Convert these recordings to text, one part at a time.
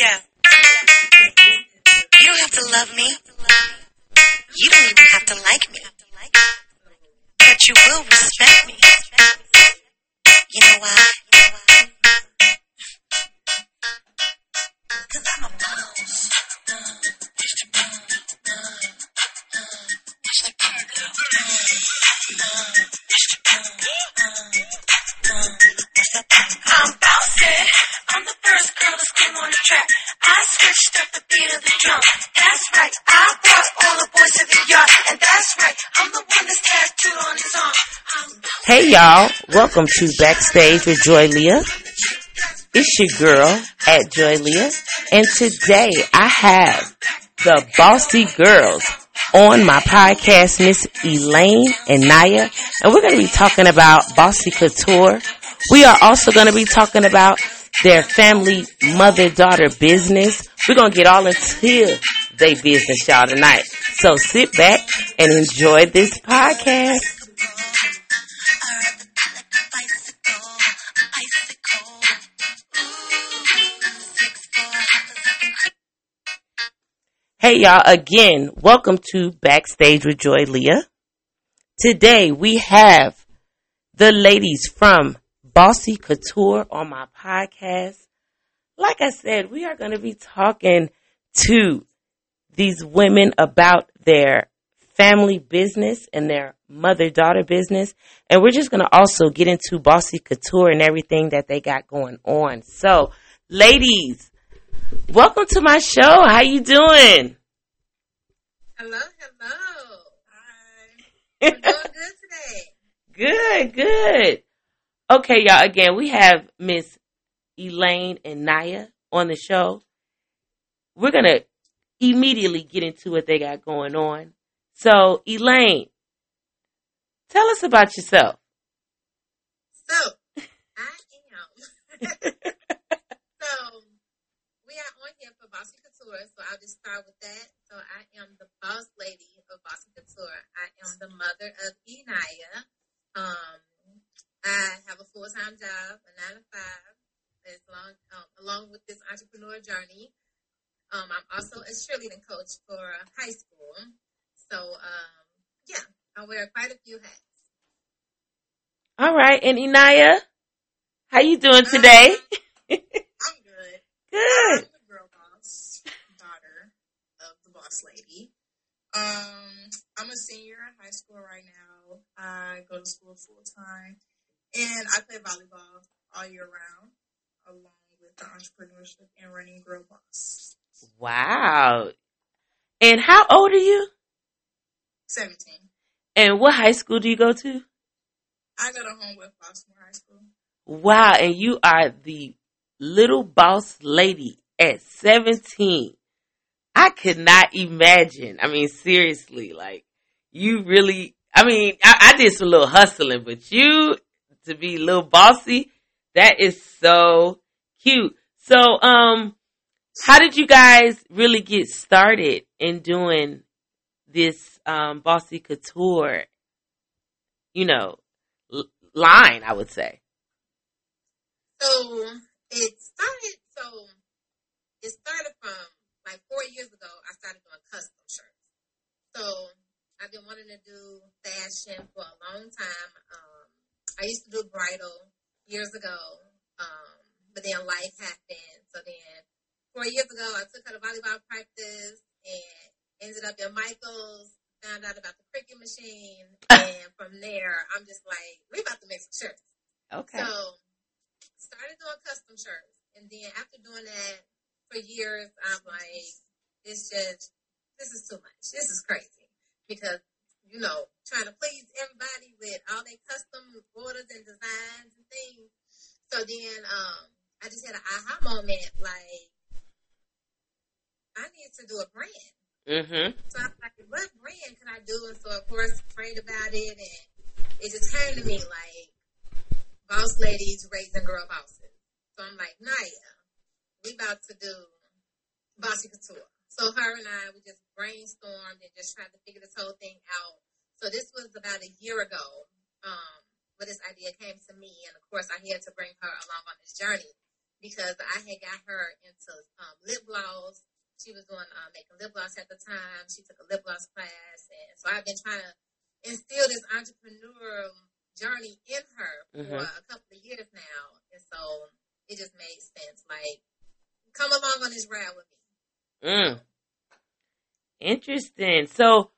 Yeah. You don't have to love me. You don't even have to like me. But you will respect me. You know why? Of drum. That's right. I brought all the boys to the yard. And that's right. I'm the one that's tattooed on his arm. Hey y'all, welcome to Backstage with Joy Leah. It's your girl at Joy Leah, and today I have the Bossy Girls on my podcast, Miss Elaine and Naya, and we're going to be talking about Bossy Couture. We are also going to be talking about their family mother-daughter business. We're going to get all into their business, y'all, tonight. So sit back and enjoy this podcast. Hey y'all, again, welcome to Backstage with Joy Leah. Today we have the ladies from Bossy Couture on my podcast. Like I said, we are going to be talking to these women about their family business and their mother-daughter business. And we're just going to also get into Bossy Couture and everything that they got going on. So, ladies, welcome to my show. How you doing? Hello, hello. Hi. We're doing good today. Good, good. Okay, y'all. Again, we have Miss Elaine and Naya on the show. We're gonna immediately get into what they got going on. So, Elaine, tell us about yourself. So, I am. so, we are on here for Couture, so I'll just start with that. So, I am the boss lady of Bossy Couture. I am the mother of Enaya. Um, I have a full time job, a nine to five, as long um, along with this entrepreneur journey. Um, I'm also a cheerleading coach for high school. So, um, yeah, I wear quite a few hats. All right, and Inaya, how you doing today? I'm good. Good. I'm the girl boss, daughter of the boss lady. Um, I'm a senior in high school right now. I go to school full time, and I play volleyball all year round, along with the entrepreneurship and running Girl Boss. Wow. And how old are you? Seventeen. And what high school do you go to? I go to Homewood Baltimore High School. Wow, and you are the little boss lady at 17. I could not imagine. I mean, seriously, like, you really, I mean, I, I did some little hustling, but you to be a little bossy, that is so cute. So, um, how did you guys really get started in doing this, um, bossy couture, you know, l- line, I would say? So it started. So it started from like four years ago. I started doing custom shirts. So I've been wanting to do fashion for a long time. I used to do bridal years ago, um, but then life happened. So then four years ago, I took her to volleyball practice and ended up at Michael's. Found out about the Cricut machine, and from there, I'm just like, we about to make some shirts. Okay. So started doing custom shirts, and then after doing that for years, I'm like, it's just this is too much. This is crazy because you know trying to please everybody with all their custom orders and designs and things. So then um, I just had an aha moment, like I need to do a brand. Mm-hmm. So I'm like, what brand can I do? And so of course prayed about it, and it just came to me like boss ladies raising girl bosses. So I'm like, Naya, we about to do Bossy Couture. So her and I, we just brainstormed and just tried to figure this whole thing out. So this was about a year ago, um, where this idea came to me. And of course, I had to bring her along on this journey. because I had got her into um, lip gloss. She was doing uh, making lip gloss at the time. She took a lip gloss class, and so I've been trying to instill this entrepreneur journey in her for Mhm. a couple of years now, and so it just made sense. Like, come along on this ride with me. Mm. Interesting. So,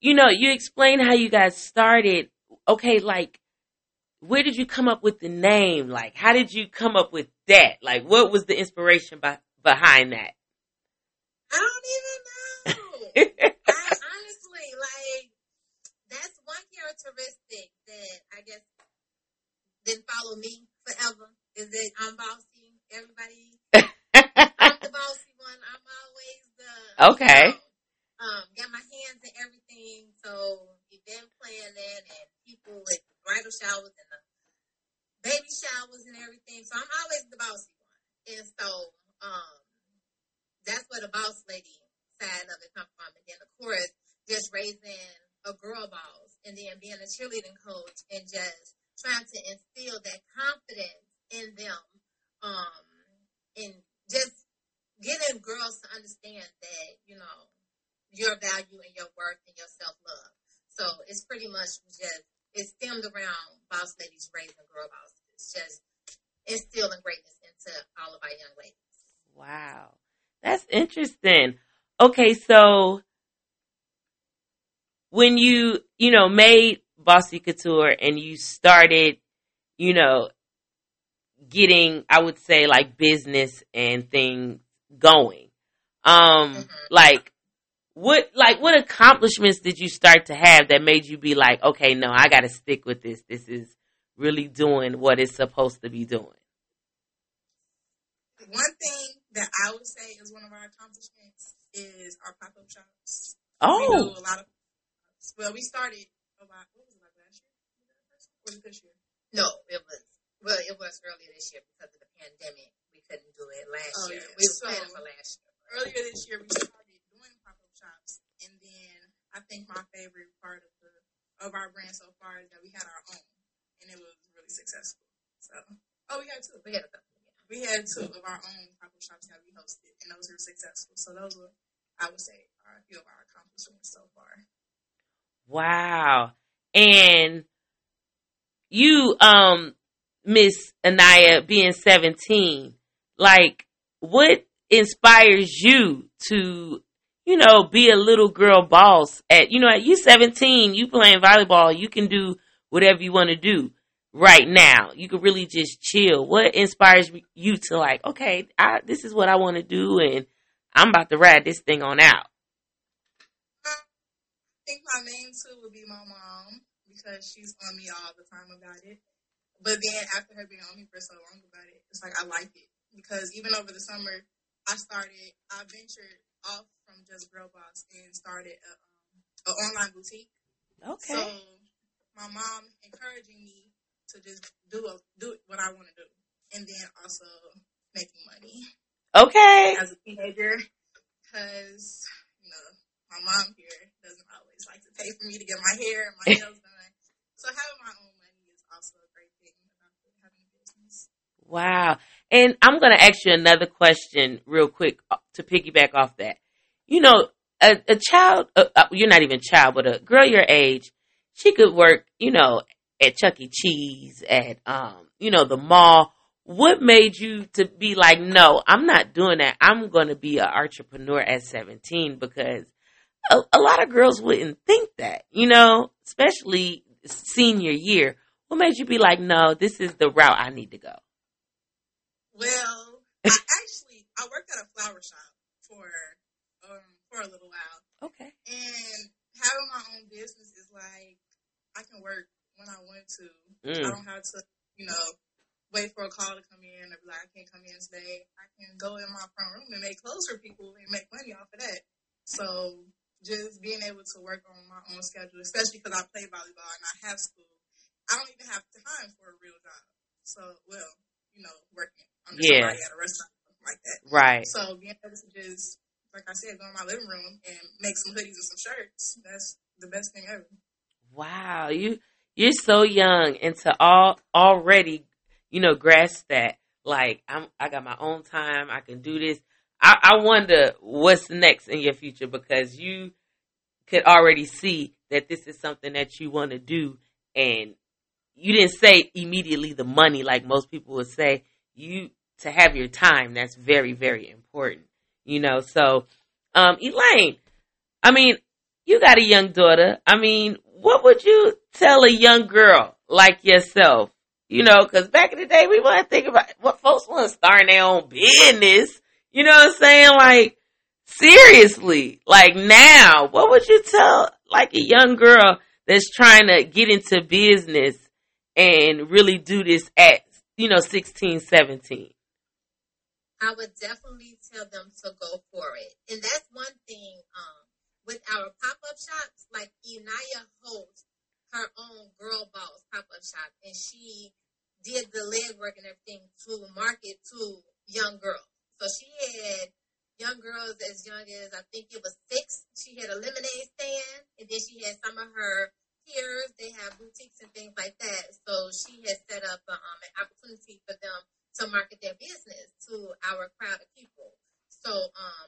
you know, you explained how you guys started. Okay, like, where did you come up with the name? Like, how did you come up with that? Like, what was the inspiration by, behind that? I don't even know. I honestly like that's one characteristic that I guess didn't follow me forever. Is that I'm bossy. Everybody, I'm the bossy one. I'm always the Okay. you know, um, got my hands in everything. So event planning and people with bridal showers and the baby showers and everything. So I'm always the bossy one. And so um, that's where the boss lady side of it come from. And then of course, just raising a girl boss and then being a cheerleading coach and just trying to instill that confidence in them. Um, and just getting girls to understand that, you know, your value and your worth and your self love. So it's pretty much just it's stemmed around boss ladies raising girl bosses, It's just instilling greatness into all of our young ladies. Wow. That's interesting. Okay, so when you, you know, made Bossy Couture and you started, you know, getting, I would say like business and things going, um, Mhm. like, what, like, what accomplishments did you start to have that made you be like, okay, no, I gotta stick with this. This is really doing what it's supposed to be doing. One thing that I would say is one of our accomplishments is our pop up shops. We Oh, do a lot of. Well, we started about what was it like last year? Was it this year? No, it was well, it was earlier this year because of the pandemic. We couldn't do it last Oh, year. yeah. We were So- planning for last year. Earlier this year, we started doing pop up shops, and then I think my favorite part of the of our brand so far is that we had our own, and it was really successful. So, oh, we had two. We had a couple. We had two of our own pop up shops that we hosted, and those were successful. So those were, I would say, are a few of our accomplishments so far. Wow. And you, um, Miss Anaya being 17, like, what inspires you to, you know, be a little girl boss at, you know, at you 17, you playing volleyball, you can do whatever you want to do right now. You can really just chill. What inspires you to like, okay, I, this is what I want to do and I'm about to ride this thing on out. I think my main two would be my mom because she's on me all the time about it. But then after her being on me for so long about it, it's like I like it because even over the summer, I started, I ventured off from just Girl Boss and started a, um, an online boutique. Okay. So my mom encouraging me to just do a, do what I want to do, and then also making money okay. as a teenager because you know my mom here doesn't always like to pay for me to get my hair and my nails done. So having my own money is also a great thing about having a business. Wow. And I'm going to ask you another question real quick uh, to piggyback off that. You know, a, a child, uh, uh, you're not even a child, but a girl your age, she could work, you know, at Chuck E. Cheese, at, um, you know, the mall. What made you to be like, no, I'm not doing that. I'm going to be an entrepreneur at 17 because a, a lot of girls wouldn't think that, you know, especially senior year. What made you be like, no, this is the route I need to go? Well, I actually I worked at a flower shop for um for a little while, Okay. and having my own business is like I can work when I want to. I Mm. don't have to, you know, wait for a call to come in or be like, I can't come in today. I can go in my front room and make clothes for people and make money off of that. So just being able to work on my own schedule, especially because I play volleyball and I have school, I don't even have time for a real job. So, well, you know, working under Yeah. somebody at a restaurant or something like that. Right. So being able to just, like I said, go in my living room and make some hoodies and some shirts, that's the best thing ever. Wow. You you're so young and to all already, you know, grasp that. Like I'm, I got my own time. I can do this. I, I wonder what's next in your future because you could already see that this is something that you want to do, and you didn't say immediately the money like most people would say. You to have your time. That's very, very important. You know. So, um, Elaine, I mean, you got a young daughter. I mean, what would you tell a young girl like yourself? You know, because back in the day, we want to think about what folks want to start their own business. You know what I'm saying? Like, seriously, like now, what would you tell like a young girl that's trying to get into business and really do this at, you know, 16, 17? I would definitely tell them to go for it. And that's one thing um, with our pop up shops, like Inaya hosts her own girl boss pop up shop, and she did the legwork and everything to market to young girls. So she had young girls as young as I think it was six. She had a lemonade stand, and then she had some of her peers. They have boutiques and things like that. So she has set up um, an opportunity for them to market their business to our crowd of people. So um,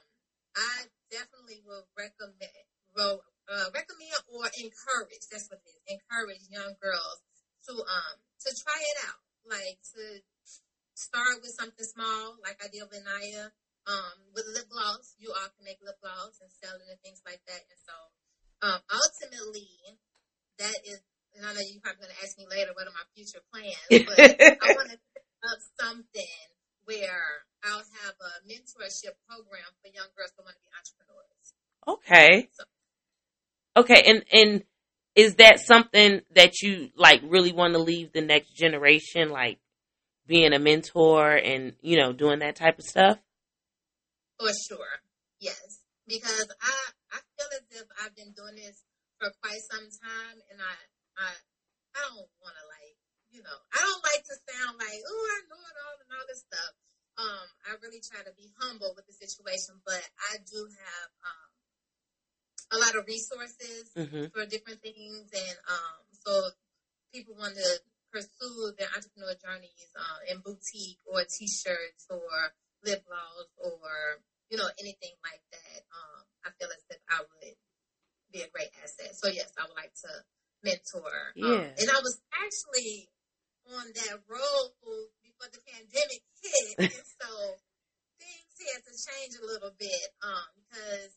I definitely will recommend, will, uh, recommend or encourage. That's what it is. Encourage young girls to um to try it out, like to start with something small, like I did with Naya um, with lip gloss, you all can make lip gloss and sell it and things like that. And so, um, ultimately, that is, and I know you're probably going to ask me later what are my future plans, but I want to up something where I'll have a mentorship program for young girls who want to be entrepreneurs. Okay. So, Okay, and and is that something that you like really want to leave the next generation, like being a mentor and you know doing that type of stuff? For sure, yes. Because I I feel as if I've been doing this for quite some time, and I I I don't want to like you know I don't like to sound like oh I know it all and all this stuff. Um, I really try to be humble with the situation, but I do have um a lot of resources hmm for different things, and um so people want to pursue their entrepreneur journeys uh, in boutique or t-shirts or lip gloss or you know anything like that um i feel as if i would be a great asset so yes i would like to mentor um, Yeah. and i was actually on that road before the pandemic hit and so things had to change a little bit um because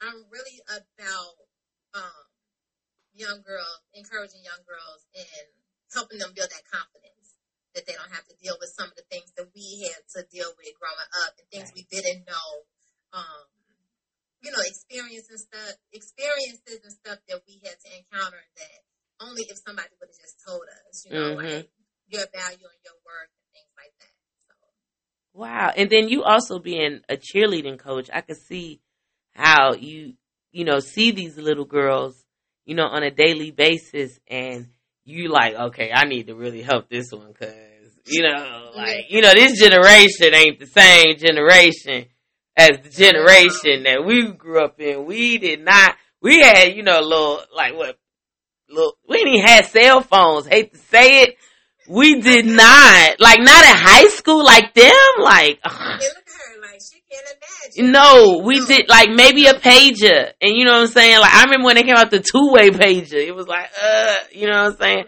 i'm really about um young girls encouraging young girls and helping them build that confidence that they don't have to deal with some of the things that we had to deal with growing up and things we didn't know. Um, you know, experiences stuff, experiences and stuff that we had to encounter that only if somebody would have just told us, you know, Mhm. like your value and your worth and things like that. So Wow. And then you also being a cheerleading coach, I could see how you, you know, see these little girls, you know, on a daily basis and you like, okay, I need to really help this one cause, you know, like, you know, this generation ain't the same generation as the generation that we grew up in. We did not, we had, you know, a little, like what, little, we didn't even have cell phones. Hate to say it. We did not, like not in high school like them, like, ugh. they look at her like she can't imagine. No, we did like maybe a pager, and you know what I'm saying. Like I remember when they came out the two way pager, it was like, uh, you know what I'm saying.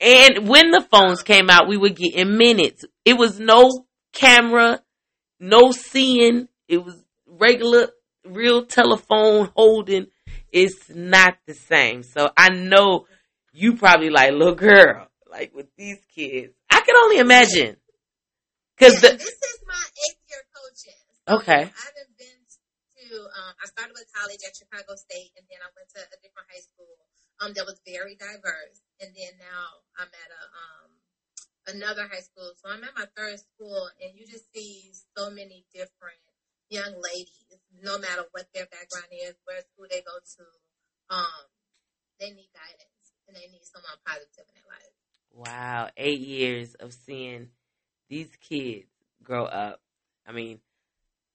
And when the phones came out, we would get in minutes. It was no camera, no seeing. It was regular, real telephone holding. It's not the same. So I know you probably like, little girl, like with these kids. I can only imagine. Cause Yeah, the, this is my eighth year coaching. Okay. I've been to, um, I started with college at Chicago State and then I went to a different high school um, that was very diverse. And then now I'm at a, um, another high school. So I'm at my third school and you just see so many different young ladies, no matter what their background is, where school they go to. Um, they need guidance and they need someone positive in their life. Wow, eight years of seeing these kids grow up. I mean,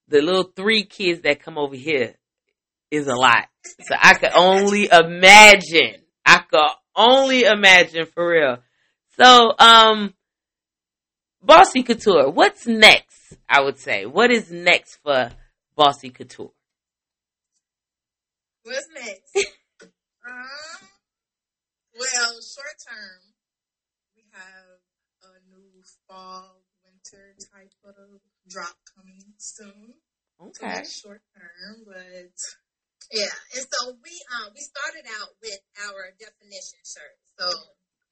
the little three kids that come over here is a lot. So I could only imagine. I could only imagine for real. So, um, Bossy Couture, what's next? I would say. What is next for Bossy Couture? What's next? um, well, short term, we have a new fall winter type of drop coming soon. Okay. that's short term, but Yeah, and so we um we started out with our definition shirt. So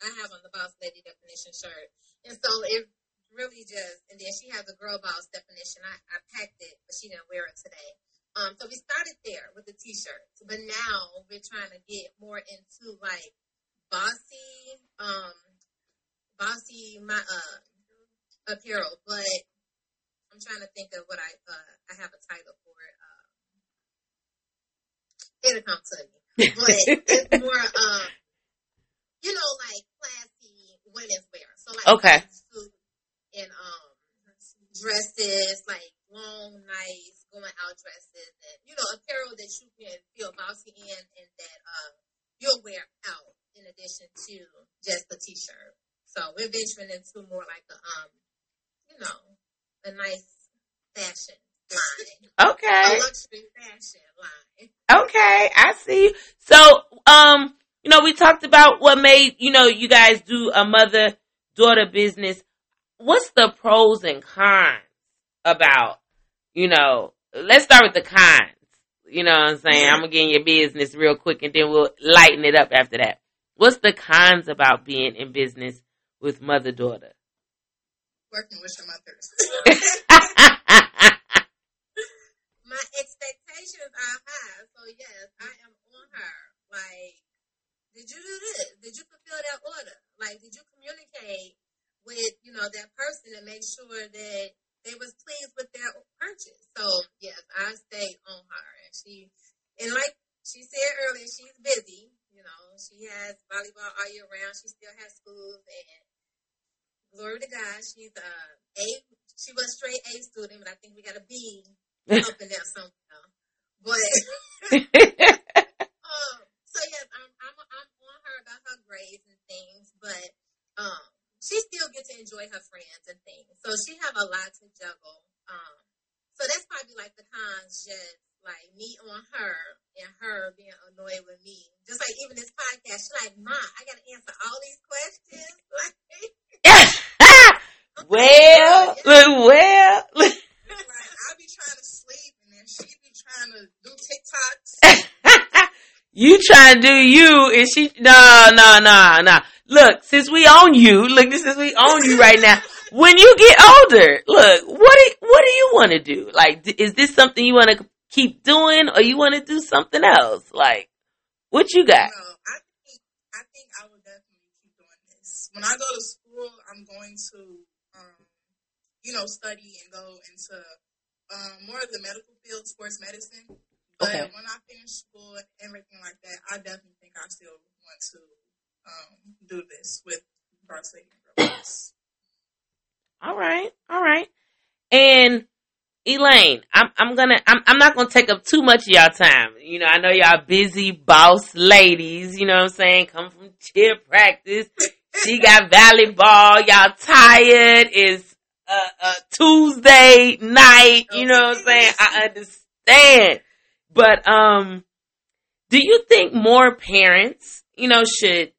I have on the Boss Lady definition shirt, and so it really just and then she has a girl boss definition. I, I packed it, but she didn't wear it today. Um, so we started there with the t-shirts, but now we're trying to get more into like bossy, um, bossy my uh apparel. But I'm trying to think of what I uh I have a title for it. Uh, it'll come to me. But it's more um you know, like classy women's wear. So like Okay. And um dresses, like long, nice going out dresses and you know, apparel that you can feel bossy in and that uh you'll wear out in addition to just a t shirt. So we're venturing into more like a um you know, a nice fashion line. a Okay. luxury fashion line. Okay. I see. So, um, you know, we talked about what made, you know, you guys do a mother daughter business. What's the pros and cons about, you know, let's start with the cons. You know what I'm saying? I'm gonna get in your business real quick and then we'll lighten it up after that. What's the cons about being in business with mother daughter? working with your mothers. my expectations are high. So yes, I am on her. Like, did you do this? Did you fulfill that order? Like, did you communicate with you know that person and make sure that they was pleased with their purchase? So yes, I stay on her, and she and like she said earlier, she's busy. You know, she has volleyball all year round. She still has schools and glory to God, she's a A. She was straight A student, but I think we got a B up in there somewhere. But um, so yes, I'm I'm I'm on her about her grades and things, but um, she still get to enjoy her friends and things. So she have a lot to juggle. Um, so that's probably like the cons, just like me on her and her being annoyed with me. Just like even this podcast, she's like, "Ma, I got to answer all these questions." Like, well, well, like I be trying to sleep, and then she be trying to do TikToks. you trying to do you and she no no no no look since we own you look this is we own you right now when you get older look what do, what do you want to do like is this something you want to keep doing or you want to do something else like what you got No, I think I think I will definitely keep doing this. When I go to school, I'm going to, um, you know, study and go into um, more of the medical field, sports medicine. But Okay. when I finish school and everything like that, I definitely think I still want to um, do this with Varsity all right all right and Elaine, I'm I'm gonna I'm I'm not gonna take up too much of y'all time. You know, I know y'all busy boss ladies, you know what I'm saying, come from cheer practice. She got volleyball, y'all tired, it's a, a Tuesday night, you know what I'm saying? I understand. But um do you think more parents, you know, should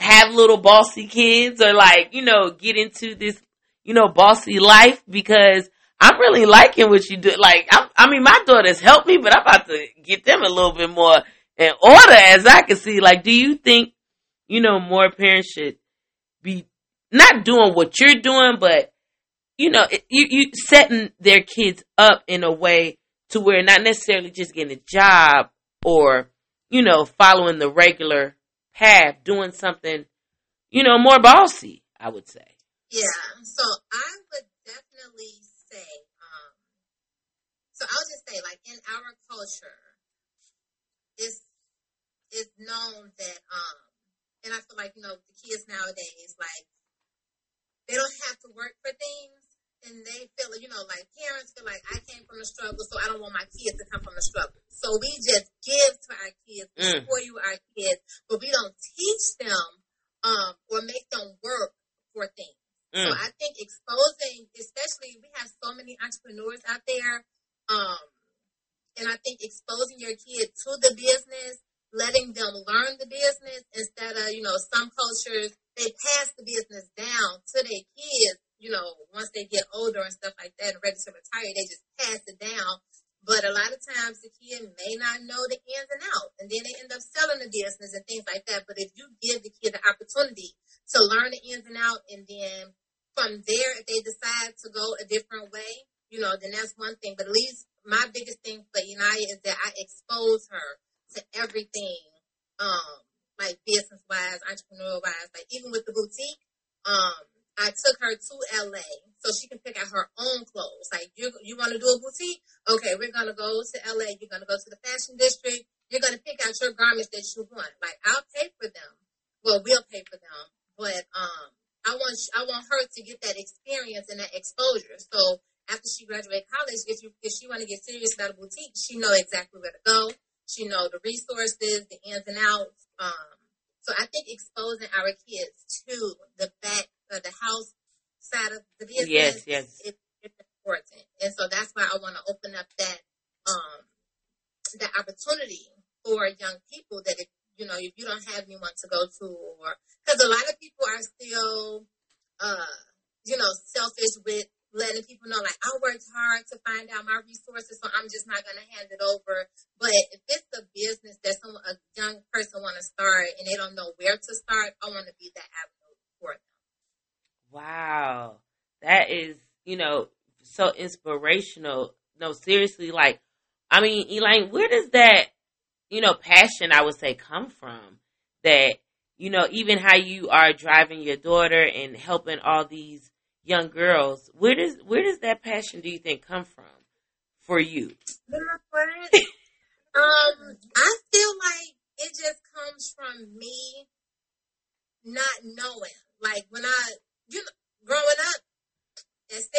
have little bossy kids or like, you know, get into this, you know, bossy life because I'm really liking what you do. Like, I'm, I mean, my daughters help me, but I'm about to get them a little bit more in order as I can see. Like, do you think, you know, more parents should be not doing what you're doing, but, you know, you, you setting their kids up in a way to where not necessarily just getting a job or, you know, following the regular path, doing something, you know, more bossy, I would say. Yeah, so I would definitely say, um, so I'll just say, like in our culture, it's it's known that, um, and I feel like you know the kids nowadays, like they don't have to work for things, and they feel, you know, like parents feel like I came from the struggle, so I don't want my kids to come from the struggle. So we just give to our kids, Mm. spoil you our kids, but we don't teach them um, or make them work for things. So Mm. I think exposing, especially we have so many entrepreneurs out there, um, and I think exposing your kid to the business, letting them learn the business instead of you know some cultures they pass the business down to their kids. You know, once they get older and stuff like that and ready to retire, they just pass it down. But a lot of times the kid may not know the ins and outs, and then they end up selling the business and things like that. But if you give the kid the opportunity to learn the ins and outs, and then from there, if they decide to go a different way, you know, then that's one thing. But at least my biggest thing for Inaya is that I expose her to everything, um, like business wise, entrepreneur wise, like even with the boutique, um, I took her to LA so she can pick out her own clothes. Like you, you want to do a boutique? Okay, we're gonna go to LA. You're gonna go to the fashion district. You're gonna pick out your garments that you want. Like I'll pay for them. Well, we'll pay for them, but um, I want I want her to get that experience and that exposure. So after she graduated college, if you if she want to get serious about a boutique, she know exactly where to go. She know the resources, the ins and outs. Um, so I think exposing our kids to the back of the house side of the business Yes, yes. is, is important. And so that's why I want to open up that um that opportunity for young people that if you know if you don't have anyone to go to or because a lot of people are still uh you know selfish with letting people know like I worked hard to find out my resources so I'm just not gonna hand it over. But if it's a business that some a young person wanna start and they don't know where to start, I wanna be that them. Wow. That is, you know, so inspirational. No, seriously, like, I mean, Elaine, where does that, you know, passion, I would say, come from? That, you know, even how you are driving your daughter and helping all these young girls, where does, where does that passion, do you think, come from for you? Um, I feel like it just comes from me not knowing. Like when I, you know, growing up at 16,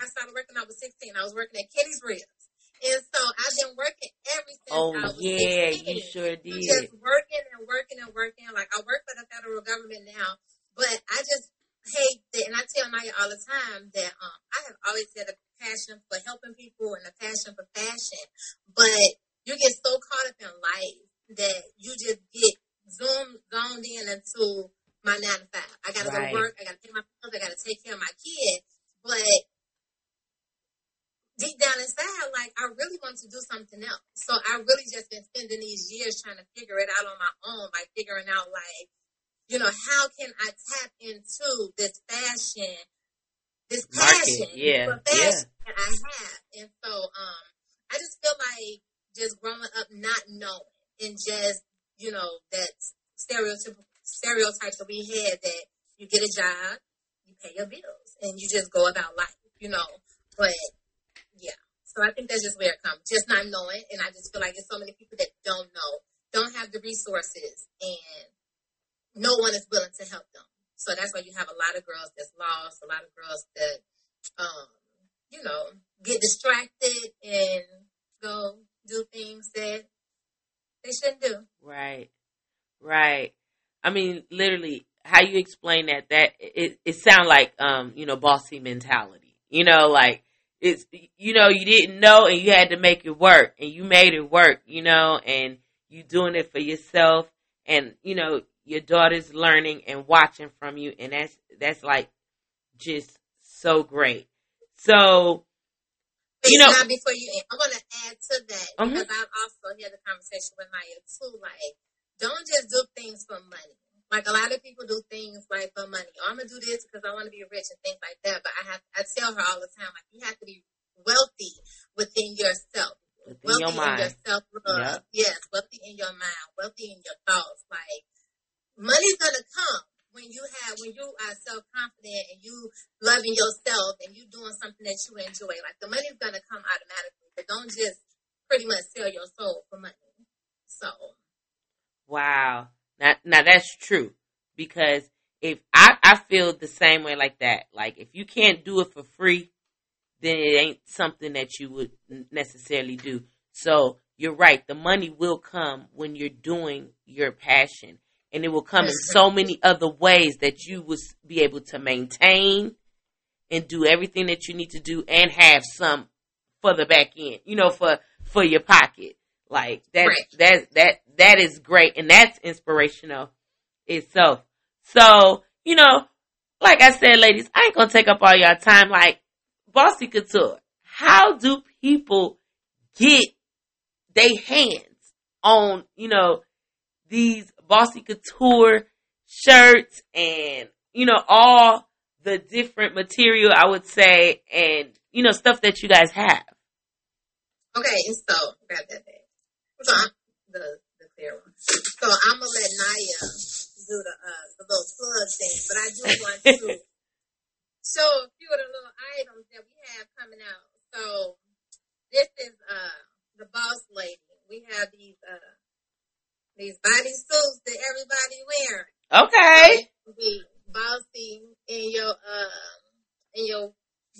I started working. I was 16. I was working at Kitty's Ribs, and so I've been working ever since Oh, I was yeah, 16. you sure did. just working and working and working. Like I work for the federal government now, but I just hate that. And I tell Naya all the time that um, I have always had a passion for helping people and a passion for fashion, but you get so caught up in life that you just get zoomed zoned in into my nine to five. I gotta Right. go work. I gotta pay my bills. I gotta take care of my kid, but deep down inside, like I really want to do something else. So I really just been spending these years trying to figure it out on my own, like figuring out like, you know, how can I tap into this fashion, this Market, passion yeah, for fashion that I have. And so um I just feel like just growing up not knowing and just, you know, that stereotypical stereotypes that we had that you get a job, you pay your bills, and you just go about life, you know. But yeah, so I think that's just where it comes, just not knowing. And I just feel like there's so many people that don't know, don't have the resources, and no one is willing to help them. So that's why you have a lot of girls that's lost, a lot of girls that, um, you know, get distracted and go do things that they shouldn't do. Right. Right. I mean, literally, how you explain that, that it, it sounds like, um, you know, bossy mentality. You know, like, it's, you know, you didn't know and you had to make it work and you made it work, you know, and you doing it for yourself and, you know, your daughter's learning and watching from you and that's, that's like just so great. So, You know- now before you end, I want to add to that Mhm. because I've also had the conversation with Naya too. Like, don't just do things for money. Like a lot of people do things like for money. Oh, I'm gonna do this because I want to be rich and things like that. But I have, I tell her all the time, like you have to be wealthy within yourself, within wealthy your in your self love. Yep. Yes, wealthy in your mind, wealthy in your thoughts. Like money's gonna come when you have when you are self confident and you loving yourself and you doing something that you enjoy. Like the money's gonna come automatically, but don't just pretty much sell your soul for money. So Wow. Now, now that's true because if I, I feel the same way like that, like if you can't do it for free, then it ain't something that you would necessarily do. So you're right. The money will come when you're doing your passion. And it will come in so many other ways that you will be able to maintain and do everything that you need to do and have some for the back end, you know, for, for your pocket. Like that, Right. that, that, that is great. And that's inspirational itself. So, you know, like I said, ladies, I ain't gonna take up all your time. Like, Bossy Couture, how do people get their hands on, you know, these Bossy Couture shirts and, you know, all the different material, I would say, and, you know, stuff that you guys have? Okay, and so grab that bag. So I'm, the the clear one. So I'm gonna let Naya do the uh the little plug thing, but I do want to show a few of the little items that we have coming out. So this is uh the boss lady. We have these uh these body suits that everybody wearing. Okay. Be bossy in your uh in your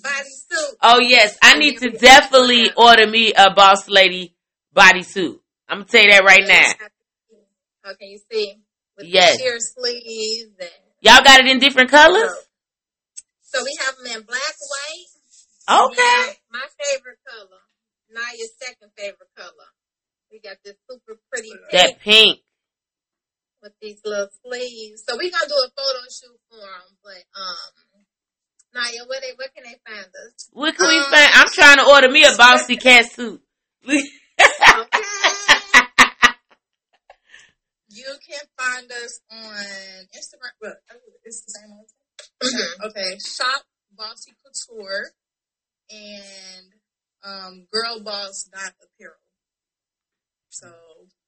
body suit. Oh yes, I need to definitely order me a Boss Lady bodysuit. I'm gonna tell you that right now. Okay, you see? With Yes. the sheer sleeves and Y'all got it in different colors? so we have them in black, white. Okay. We my favorite color. Naya's second favorite color. We got this super pretty pink That pink. with these little sleeves. So we're gonna do a photo shoot for them. But um, Naya, where they where can they find us? Where can we Um, find? I'm trying to order me a bossy cat suit. Okay. You can find us on Instagram. Well, it's the same one. Okay, shop Bossy Couture and um, Girl Boss dot apparel. So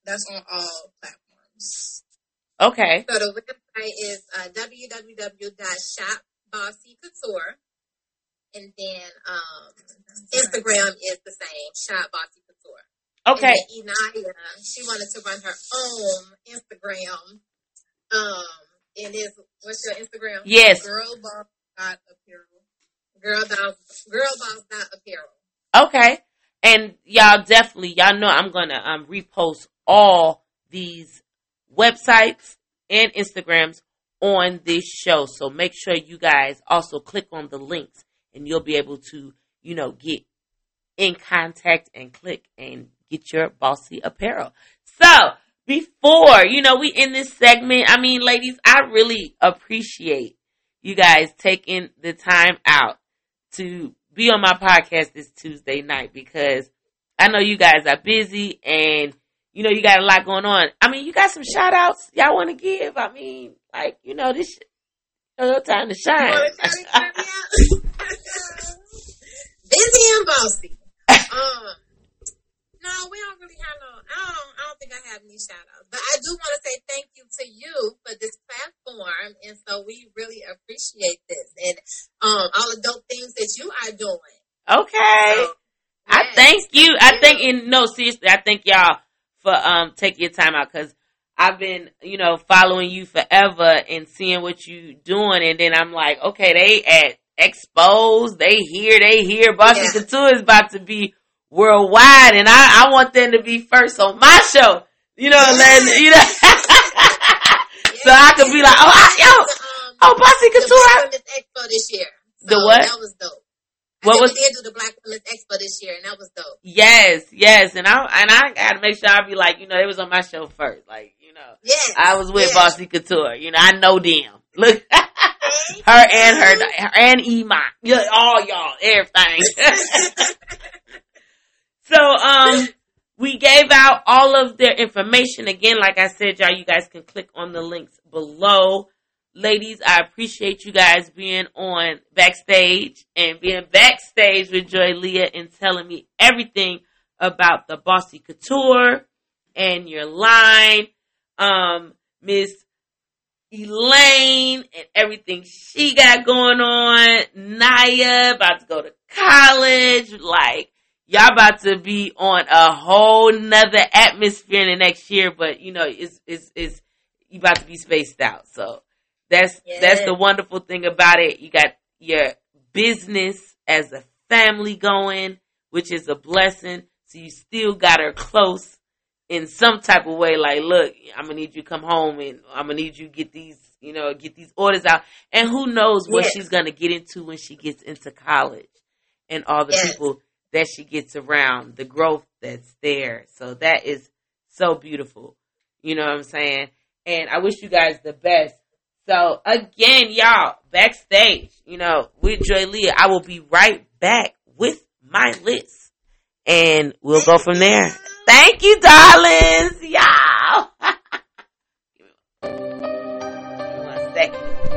that's on all platforms. okay. So the website is uh, www.shopbossycouture. And then um, Instagram is the same, Shop Bossy Couture. Okay. And Inaya, she wanted to run her own Instagram. Um, and is what's your Instagram? Yes. Girl Boss apparel. Girl boss, girl boss apparel. Okay. And y'all definitely, y'all know I'm gonna um repost all these websites and Instagrams on this show. So make sure you guys also click on the links and you'll be able to, you know, get in contact and click and get your bossy apparel. So before, you know, we in this segment, I mean, ladies, I really appreciate you guys taking the time out to be on my podcast this Tuesday night because I know you guys are busy and you know you got a lot going on. I mean, you got some shout outs y'all want to give. I mean, like, you know, this your time to shine. You wanna shout it, me out? Busy and bossy. Um, no, we don't really have no. I don't. I don't think I have any shout outs, but I do want to say thank you to you for this platform, and so we really appreciate this and um all the dope things that you are doing. okay. So, I yes, thank you. I thank and no seriously, I thank y'all for um taking your time out because I've been you know following you forever and seeing what you doing, and then I'm like, okay, they at exposed, they here, they here. Bossy Yeah. Is about to be worldwide, and I I want them to be first on my show. You know, letting you know. so I could be like, oh, I, yo, oh, Bossy the Couture. Women's Expo this year. So The what? That was dope. I What was- did do the Black Women's Expo this year, and that was dope. Yes, yes, and I and I gotta make sure I be like, you know, it was on my show first, like you know. Yes. I was with yes. Bossy Couture. You know, I know them. Look, her and her, her and Ema, all y'all, everything. so, um, we gave out all of their information again. Like I said, y'all, you guys can click on the links below. Ladies, I appreciate you guys being on backstage and being backstage with Joy Leah and telling me everything about the Bossy Couture and your line. Um, Miss Elaine and everything she got going on. Naya about to go to college. Like, y'all about to be on a whole nother atmosphere in the next year, but you know, it's, it's, it's, you about to be spaced out. So that's, that's the wonderful thing about it. You got your business as a family going, which is a blessing. So you still got her close in some type of way, like, look, I'm gonna need you to come home and I'm gonna need you to get these, you know, get these orders out. And who knows what Yes. she's gonna get into when she gets into college and all the Yes. people that she gets around, the growth that's there. So that is so beautiful. You know what I'm saying? And I wish you guys the best. So again, y'all, backstage, you know, with Joy Leah, I will be right back with my list. And we'll go from there. Thank you, darlings. Y'all. One second.